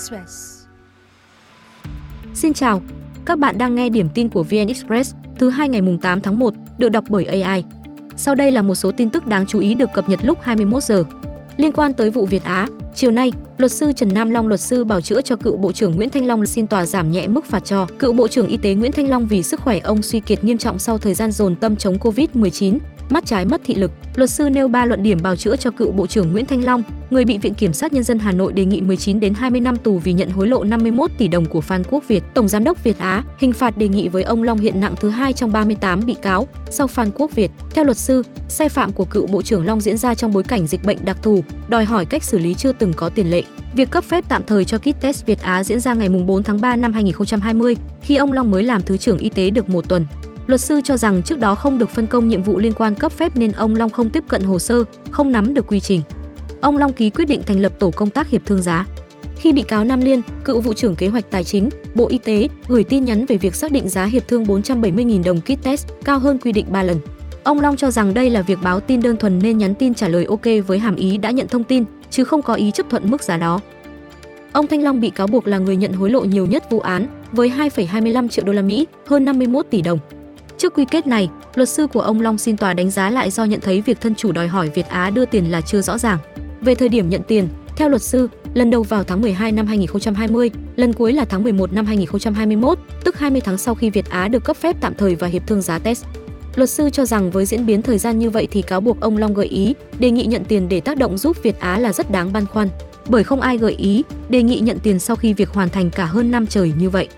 Express. Xin chào, các bạn đang nghe điểm tin của VN Express thứ hai ngày mùng 8 tháng 1, được đọc bởi AI. Sau đây là một số tin tức đáng chú ý được cập nhật lúc 21 giờ. Liên quan tới vụ Việt Á, chiều nay, luật sư Trần Nam Long luật sư bảo chữa cho cựu Bộ trưởng Nguyễn Thanh Long xin tòa giảm nhẹ mức phạt cho cựu Bộ trưởng Y tế Nguyễn Thanh Long vì sức khỏe ông suy kiệt nghiêm trọng sau thời gian dồn tâm chống Covid-19, mắt trái mất thị lực. Luật sư nêu 3 luận điểm bào chữa cho cựu Bộ trưởng Nguyễn Thanh Long, người bị Viện Kiểm sát Nhân dân Hà Nội đề nghị 19 đến 20 năm tù vì nhận hối lộ 51 tỷ đồng của Phan Quốc Việt, Tổng Giám đốc Việt Á. Hình phạt đề nghị với ông Long hiện nặng thứ hai trong 38 bị cáo, sau Phan Quốc Việt. Theo luật sư, sai phạm của cựu Bộ trưởng Long diễn ra trong bối cảnh dịch bệnh đặc thù, đòi hỏi cách xử lý chưa từng có tiền lệ. Việc cấp phép tạm thời cho kit test Việt Á diễn ra ngày 4 tháng 3 năm 2020, khi ông Long mới làm Thứ trưởng Y tế được một tuần. Luật sư cho rằng trước đó không được phân công nhiệm vụ liên quan cấp phép nên ông Long không tiếp cận hồ sơ, không nắm được quy trình. Ông Long ký quyết định thành lập tổ công tác hiệp thương giá. Khi bị cáo Nam Liên, cựu vụ trưởng kế hoạch tài chính, Bộ Y tế gửi tin nhắn về việc xác định giá hiệp thương 470.000 đồng kit test, cao hơn quy định 3 lần. Ông Long cho rằng đây là việc báo tin đơn thuần nên nhắn tin trả lời ok với hàm ý đã nhận thông tin, chứ không có ý chấp thuận mức giá đó. Ông Thanh Long bị cáo buộc là người nhận hối lộ nhiều nhất vụ án với 2,25 triệu đô la Mỹ, hơn 51 tỷ đồng. Trước quy kết này, luật sư của ông Long xin tòa đánh giá lại do nhận thấy việc thân chủ đòi hỏi Việt Á đưa tiền là chưa rõ ràng. Về thời điểm nhận tiền, theo luật sư, lần đầu vào tháng 12 năm 2020, lần cuối là tháng 11 năm 2021, tức 20 tháng sau khi Việt Á được cấp phép tạm thời và hiệp thương giá test. Luật sư cho rằng với diễn biến thời gian như vậy thì cáo buộc ông Long gợi ý, đề nghị nhận tiền để tác động giúp Việt Á là rất đáng băn khoăn, bởi không ai gợi ý, đề nghị nhận tiền sau khi việc hoàn thành cả hơn năm trời như vậy.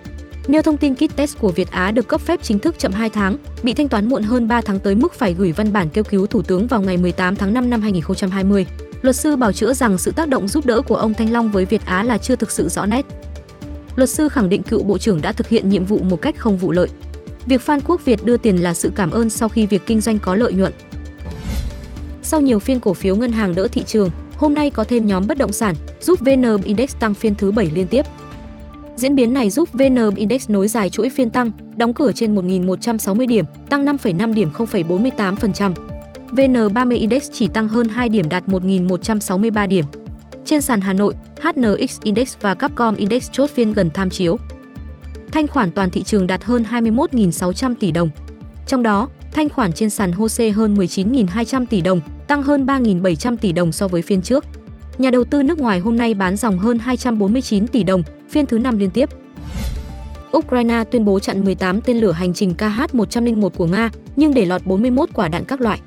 Nêu thông tin kit test của Việt Á được cấp phép chính thức chậm 2 tháng, bị thanh toán muộn hơn 3 tháng tới mức phải gửi văn bản kêu cứu Thủ tướng vào ngày 18 tháng 5 năm 2020. Luật sư bảo chữa rằng sự tác động giúp đỡ của ông Thanh Long với Việt Á là chưa thực sự rõ nét. Luật sư khẳng định cựu bộ trưởng đã thực hiện nhiệm vụ một cách không vụ lợi. Việc Phan Quốc Việt đưa tiền là sự cảm ơn sau khi việc kinh doanh có lợi nhuận. Sau nhiều phiên cổ phiếu ngân hàng đỡ thị trường, hôm nay có thêm nhóm bất động sản giúp VN Index tăng phiên thứ 7 liên tiếp. Diễn biến này giúp VN Index nối dài chuỗi phiên tăng, đóng cửa trên 1.160 điểm, tăng 5,5 điểm 0,48%. VN30 Index chỉ tăng hơn 2 điểm đạt 1.163 điểm. Trên sàn Hà Nội, HNX Index và Capcom Index chốt phiên gần tham chiếu. Thanh khoản toàn thị trường đạt hơn 21.600 tỷ đồng. Trong đó, thanh khoản trên sàn HOSE hơn 19.200 tỷ đồng, tăng hơn 3.700 tỷ đồng so với phiên trước. Nhà đầu tư nước ngoài hôm nay bán dòng hơn 249 tỷ đồng, phiên thứ 5 liên tiếp. Ukraine tuyên bố chặn 18 tên lửa hành trình KH-101 của Nga, nhưng để lọt 41 quả đạn các loại.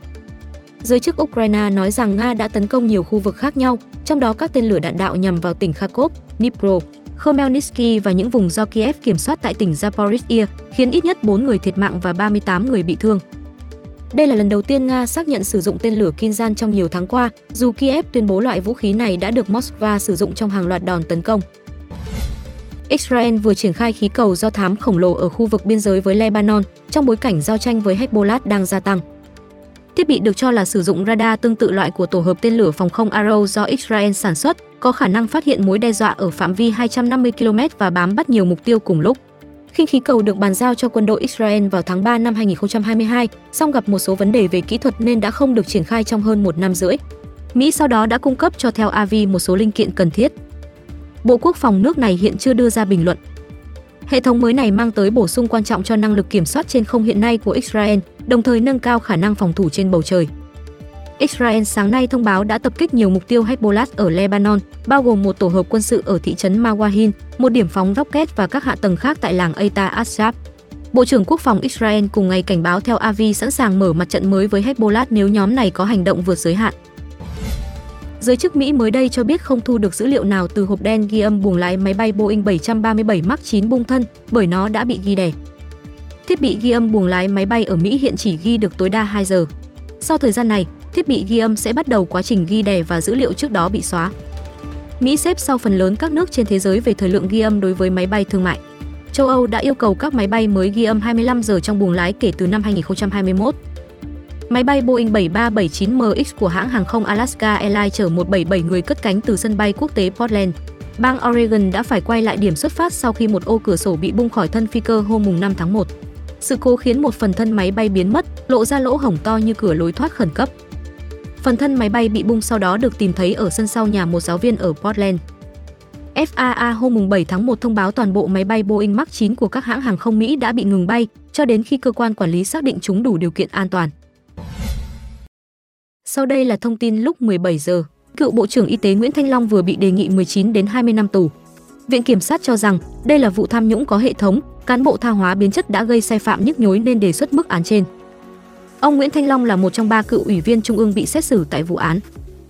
Giới chức Ukraine nói rằng Nga đã tấn công nhiều khu vực khác nhau, trong đó các tên lửa đạn đạo nhằm vào tỉnh Kharkov, Dnipro, Khmelnytsky và những vùng do Kiev kiểm soát tại tỉnh Zaporizhia, khiến ít nhất 4 người thiệt mạng và 38 người bị thương. Đây là lần đầu tiên Nga xác nhận sử dụng tên lửa Kinzhan trong nhiều tháng qua, dù Kiev tuyên bố loại vũ khí này đã được Moscow sử dụng trong hàng loạt đòn tấn công. Israel vừa triển khai khí cầu do thám khổng lồ ở khu vực biên giới với Lebanon trong bối cảnh giao tranh với Hezbollah đang gia tăng. Thiết bị được cho là sử dụng radar tương tự loại của tổ hợp tên lửa phòng không Arrow do Israel sản xuất, có khả năng phát hiện mối đe dọa ở phạm vi 250 km và bám bắt nhiều mục tiêu cùng lúc. Khinh khí cầu được bàn giao cho quân đội Israel vào tháng 3 năm 2022, song gặp một số vấn đề về kỹ thuật nên đã không được triển khai trong hơn một năm rưỡi. Mỹ sau đó đã cung cấp cho Tel Aviv một số linh kiện cần thiết. Bộ Quốc phòng nước này hiện chưa đưa ra bình luận. Hệ thống mới này mang tới bổ sung quan trọng cho năng lực kiểm soát trên không hiện nay của Israel, đồng thời nâng cao khả năng phòng thủ trên bầu trời. Israel sáng nay thông báo đã tập kích nhiều mục tiêu Hezbollah ở Lebanon, bao gồm một tổ hợp quân sự ở thị trấn Mawahin, một điểm phóng rocket và các hạ tầng khác tại làng Eita Ashab. Bộ trưởng Quốc phòng Israel cùng ngày cảnh báo theo Avi sẵn sàng mở mặt trận mới với Hezbollah nếu nhóm này có hành động vượt giới hạn. Giới chức Mỹ mới đây cho biết không thu được dữ liệu nào từ hộp đen ghi âm buồng lái máy bay Boeing 737 MAX 9 bung thân bởi nó đã bị ghi đè. Thiết bị ghi âm buồng lái máy bay ở Mỹ hiện chỉ ghi được tối đa 2 giờ. Sau thời gian này, thiết bị ghi âm sẽ bắt đầu quá trình ghi đè và dữ liệu trước đó bị xóa. Mỹ xếp sau phần lớn các nước trên thế giới về thời lượng ghi âm đối với máy bay thương mại. Châu Âu đã yêu cầu các máy bay mới ghi âm 25 giờ trong buồng lái kể từ năm 2021. Máy bay Boeing 7379MX của hãng hàng không Alaska Airlines chở 177 người cất cánh từ sân bay quốc tế Portland. Bang Oregon đã phải quay lại điểm xuất phát sau khi một ô cửa sổ bị bung khỏi thân phi cơ hôm 5 tháng 1. Sự cố khiến một phần thân máy bay biến mất, lộ ra lỗ hổng to như cửa lối thoát khẩn cấp. Phần thân máy bay bị bung sau đó được tìm thấy ở sân sau nhà một giáo viên ở Portland. FAA hôm 7 tháng 1 thông báo toàn bộ máy bay Boeing Max 9 của các hãng hàng không Mỹ đã bị ngừng bay cho đến khi cơ quan quản lý xác định chúng đủ điều kiện an toàn. Sau đây là thông tin lúc 17 giờ. Cựu Bộ trưởng Y tế Nguyễn Thanh Long vừa bị đề nghị 19 đến 20 năm tù. Viện kiểm sát cho rằng đây là vụ tham nhũng có hệ thống, cán bộ tha hóa biến chất đã gây sai phạm nhức nhối nên đề xuất mức án trên. Ông Nguyễn Thanh Long là một trong ba cựu ủy viên trung ương bị xét xử tại vụ án.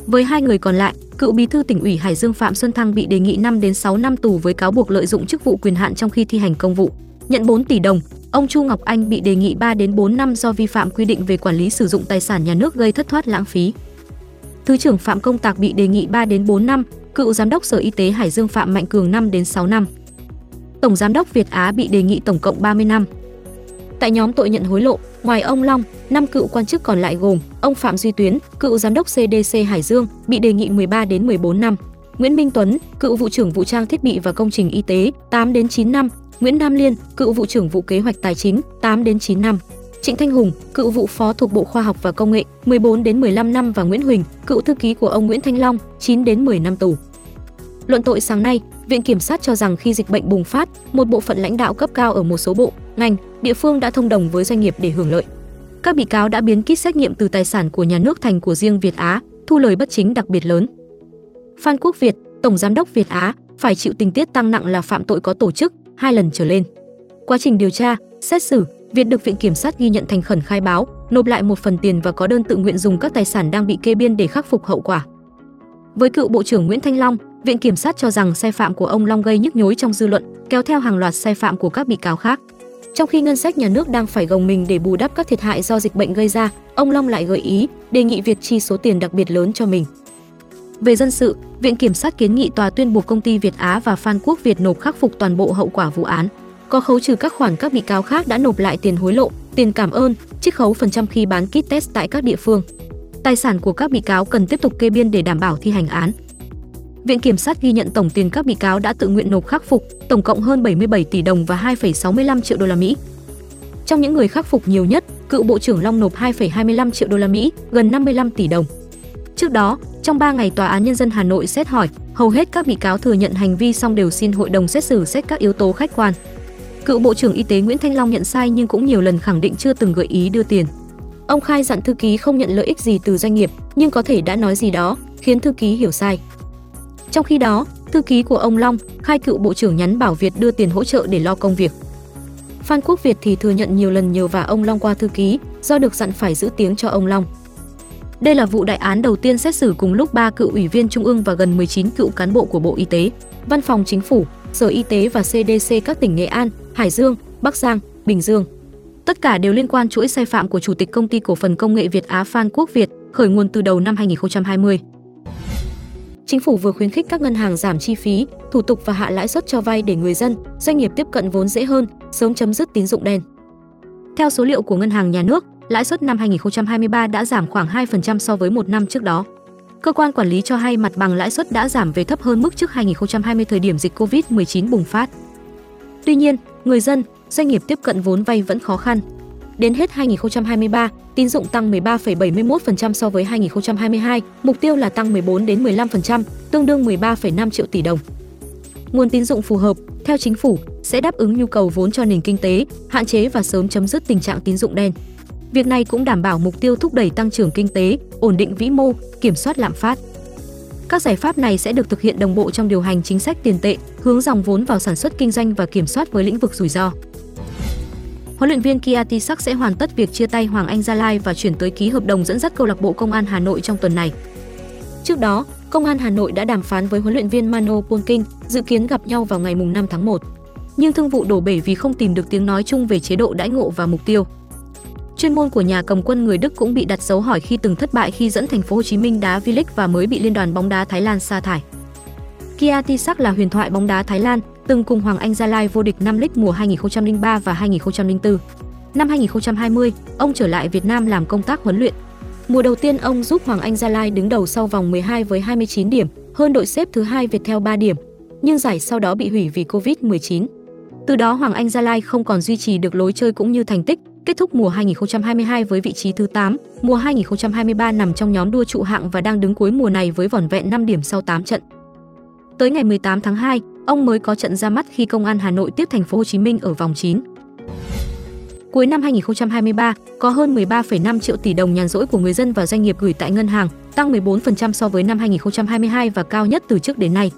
Với hai người còn lại, cựu bí thư tỉnh ủy Hải Dương Phạm Xuân Thăng bị đề nghị 5 đến 6 năm tù với cáo buộc lợi dụng chức vụ quyền hạn trong khi thi hành công vụ, nhận 4 tỷ đồng. Ông Chu Ngọc Anh bị đề nghị 3 đến 4 năm do vi phạm quy định về quản lý sử dụng tài sản nhà nước gây thất thoát lãng phí. Thứ trưởng Phạm Công Tạc bị đề nghị 3 đến 4 năm, cựu giám đốc Sở Y tế Hải Dương Phạm Mạnh Cường 5 đến 6 năm. Tổng giám đốc Việt Á bị đề nghị tổng cộng 30 năm. Tại nhóm tội nhận hối lộ, ngoài ông Long, năm cựu quan chức còn lại gồm ông Phạm Duy Tuyến, cựu giám đốc CDC Hải Dương, bị đề nghị 13 đến 14 năm. Nguyễn Minh Tuấn, cựu vụ trưởng vụ trang thiết bị và công trình y tế, 8 đến 9 năm. Nguyễn Nam Liên, cựu vụ trưởng vụ kế hoạch tài chính, 8 đến 9 năm. Trịnh Thanh Hùng, cựu vụ phó thuộc Bộ Khoa học và Công nghệ, 14 đến 15 năm và Nguyễn Huỳnh, cựu thư ký của ông Nguyễn Thanh Long, 9 đến 10 năm tù. Luận tội sáng nay, Viện Kiểm sát cho rằng khi dịch bệnh bùng phát, một bộ phận lãnh đạo cấp cao ở một số bộ, ngành, địa phương đã thông đồng với doanh nghiệp để hưởng lợi. Các bị cáo đã biến kit xét nghiệm từ tài sản của nhà nước thành của riêng Việt Á, thu lời bất chính đặc biệt lớn. Phan Quốc Việt, Tổng Giám đốc Việt Á, phải chịu tình tiết tăng nặng là phạm tội có tổ chức, hai lần trở lên. Quá trình điều tra, xét xử, Việt được Viện Kiểm sát ghi nhận thành khẩn khai báo, nộp lại một phần tiền và có đơn tự nguyện dùng các tài sản đang bị kê biên để khắc phục hậu quả. Với cựu Bộ trưởng Nguyễn Thanh Long, Viện Kiểm sát cho rằng sai phạm của ông Long gây nhức nhối trong dư luận, kéo theo hàng loạt sai phạm của các bị cáo khác. Trong khi ngân sách nhà nước đang phải gồng mình để bù đắp các thiệt hại do dịch bệnh gây ra, ông Long lại gợi ý đề nghị Việt chi số tiền đặc biệt lớn cho mình. Về dân sự, Viện Kiểm sát kiến nghị tòa tuyên buộc công ty Việt Á và Phan Quốc Việt nộp khắc phục toàn bộ hậu quả vụ án, có khấu trừ các khoản các bị cáo khác đã nộp lại tiền hối lộ, tiền cảm ơn, chiết khấu phần trăm khi bán kit test tại các địa phương. Tài sản của các bị cáo cần tiếp tục kê biên để đảm bảo thi hành án. Viện Kiểm sát ghi nhận tổng tiền các bị cáo đã tự nguyện nộp khắc phục, tổng cộng hơn 77 tỷ đồng và 2,65 triệu đô la Mỹ. Trong những người khắc phục nhiều nhất, cựu Bộ trưởng Long nộp 2,25 triệu đô la Mỹ, gần 55 tỷ đồng. Trước đó, trong 3 ngày Tòa án Nhân dân Hà Nội xét hỏi, hầu hết các bị cáo thừa nhận hành vi xong đều xin hội đồng xét xử xét các yếu tố khách quan. Cựu Bộ trưởng Y tế Nguyễn Thanh Long nhận sai nhưng cũng nhiều lần khẳng định chưa từng gợi ý đưa tiền. Ông khai dặn thư ký không nhận lợi ích gì từ doanh nghiệp, nhưng có thể đã nói gì đó, khiến thư ký hiểu sai. Trong khi đó, thư ký của ông Long khai cựu bộ trưởng nhắn bảo Việt đưa tiền hỗ trợ để lo công việc. Phan Quốc Việt thì thừa nhận nhiều lần nhờ vả ông Long qua thư ký, do được dặn phải giữ tiếng cho ông Long. Đây là vụ đại án đầu tiên xét xử cùng lúc 3 cựu ủy viên trung ương và gần 19 cựu cán bộ của Bộ Y tế, Văn phòng Chính phủ, Sở Y tế và CDC các tỉnh Nghệ An, Hải Dương, Bắc Giang, Bình Dương. Tất cả đều liên quan chuỗi sai phạm của Chủ tịch Công ty Cổ phần Công nghệ Việt Á Phan Quốc Việt, khởi nguồn từ đầu năm 2020. Chính phủ vừa khuyến khích các ngân hàng giảm chi phí, thủ tục và hạ lãi suất cho vay để người dân, doanh nghiệp tiếp cận vốn dễ hơn, sớm chấm dứt tín dụng đen. Theo số liệu của Ngân hàng Nhà nước, lãi suất năm 2023 đã giảm khoảng 2% so với một năm trước đó. Cơ quan quản lý cho hay mặt bằng lãi suất đã giảm về thấp hơn mức trước 2020 thời điểm dịch Covid-19 bùng phát. Tuy nhiên, người dân, doanh nghiệp tiếp cận vốn vay vẫn khó khăn. Đến hết 2023, tín dụng tăng 13,71% so với 2022, mục tiêu là tăng 14 đến 15%, tương đương 13,5 triệu tỷ đồng. Nguồn tín dụng phù hợp, theo chính phủ, sẽ đáp ứng nhu cầu vốn cho nền kinh tế, hạn chế và sớm chấm dứt tình trạng tín dụng đen. Việc này cũng đảm bảo mục tiêu thúc đẩy tăng trưởng kinh tế, ổn định vĩ mô, kiểm soát lạm phát. Các giải pháp này sẽ được thực hiện đồng bộ trong điều hành chính sách tiền tệ, hướng dòng vốn vào sản xuất kinh doanh và kiểm soát với lĩnh vực rủi ro. Huấn luyện viên Kia Tisak sẽ hoàn tất việc chia tay Hoàng Anh Gia Lai và chuyển tới ký hợp đồng dẫn dắt câu lạc bộ Công an Hà Nội trong tuần này. Trước đó, Công an Hà Nội đã đàm phán với huấn luyện viên Mano Polking, dự kiến gặp nhau vào ngày 5 tháng 1. Nhưng thương vụ đổ bể vì không tìm được tiếng nói chung về chế độ đãi ngộ và mục tiêu. Chuyên môn của nhà cầm quân người Đức cũng bị đặt dấu hỏi khi từng thất bại khi dẫn thành phố Hồ Chí Minh đá V-League và mới bị Liên đoàn bóng đá Thái Lan sa thải. Kia Tisak là huyền thoại bóng đá Thái Lan, từng cùng Hoàng Anh Gia Lai vô địch năm League mùa 2003 và 2004. Năm 2020, ông trở lại Việt Nam làm công tác huấn luyện. Mùa đầu tiên ông giúp Hoàng Anh Gia Lai đứng đầu sau vòng 12 với 29 điểm, hơn đội xếp thứ hai Viettel 3 điểm, nhưng giải sau đó bị hủy vì Covid-19. Từ đó Hoàng Anh Gia Lai không còn duy trì được lối chơi cũng như thành tích, kết thúc mùa 2022 với vị trí thứ 8, mùa 2023 nằm trong nhóm đua trụ hạng và đang đứng cuối mùa này với vỏn vẹn 5 điểm sau 8 trận. Tới ngày 18 tháng 2, ông mới có trận ra mắt khi Công an Hà Nội tiếp thành phố Hồ Chí Minh ở vòng 9. Cuối năm 2023, có hơn 13,5 triệu tỷ đồng nhàn rỗi của người dân và doanh nghiệp gửi tại ngân hàng, tăng 14% so với năm 2022 và cao nhất từ trước đến nay.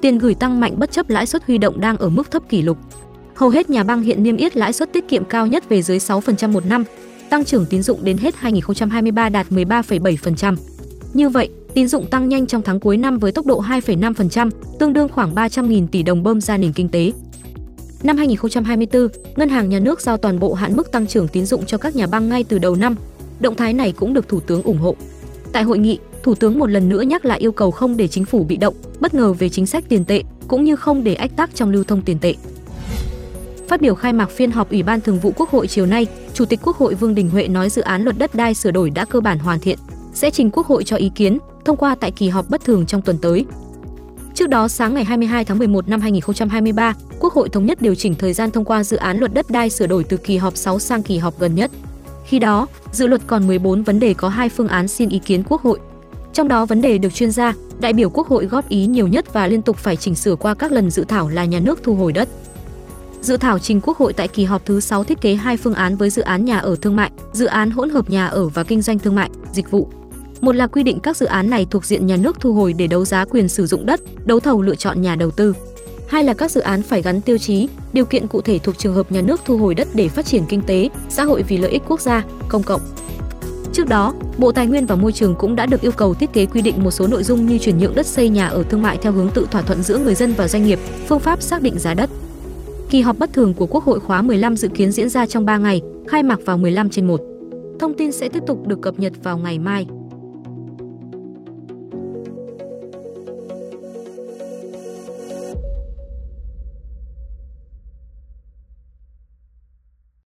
Tiền gửi tăng mạnh bất chấp lãi suất huy động đang ở mức thấp kỷ lục. Hầu hết nhà băng hiện niêm yết lãi suất tiết kiệm cao nhất về dưới 6% một năm, tăng trưởng tín dụng đến hết 2023 đạt 13,7%. Như vậy, tín dụng tăng nhanh trong tháng cuối năm với tốc độ 2,5%, tương đương khoảng 300.000 tỷ đồng bơm ra nền kinh tế. Năm 2024, Ngân hàng Nhà nước giao toàn bộ hạn mức tăng trưởng tín dụng cho các nhà băng ngay từ đầu năm. Động thái này cũng được Thủ tướng ủng hộ. Tại hội nghị, Thủ tướng một lần nữa nhắc lại yêu cầu không để chính phủ bị động, bất ngờ về chính sách tiền tệ, cũng như không để ách tắc trong lưu thông tiền tệ. Phát biểu khai mạc phiên họp Ủy ban Thường vụ Quốc hội chiều nay, Chủ tịch Quốc hội Vương Đình Huệ nói dự án luật đất đai sửa đổi đã cơ bản hoàn thiện, sẽ trình Quốc hội cho ý kiến, thông qua tại kỳ họp bất thường trong tuần tới. Trước đó, sáng ngày 22 tháng 11 năm 2023, Quốc hội thống nhất điều chỉnh thời gian thông qua dự án luật đất đai sửa đổi từ kỳ họp 6 sang kỳ họp gần nhất. Khi đó, dự luật còn 14 vấn đề có hai phương án xin ý kiến Quốc hội. Trong đó vấn đề được chuyên gia, đại biểu Quốc hội góp ý nhiều nhất và liên tục phải chỉnh sửa qua các lần dự thảo là nhà nước thu hồi đất. Dự thảo trình Quốc hội tại kỳ họp thứ 6 thiết kế hai phương án với dự án nhà ở thương mại, dự án hỗn hợp nhà ở và kinh doanh thương mại, dịch vụ. Một là quy định các dự án này thuộc diện nhà nước thu hồi để đấu giá quyền sử dụng đất, đấu thầu lựa chọn nhà đầu tư. Hai là các dự án phải gắn tiêu chí, điều kiện cụ thể thuộc trường hợp nhà nước thu hồi đất để phát triển kinh tế, xã hội vì lợi ích quốc gia, công cộng. Trước đó, Bộ Tài nguyên và Môi trường cũng đã được yêu cầu thiết kế quy định một số nội dung như chuyển nhượng đất xây nhà ở thương mại theo hướng tự thỏa thuận giữa người dân và doanh nghiệp, phương pháp xác định giá đất. Kỳ họp bất thường của Quốc hội khóa 15 dự kiến diễn ra trong 3 ngày, khai mạc vào 15 trên 1. Thông tin sẽ tiếp tục được cập nhật vào ngày mai.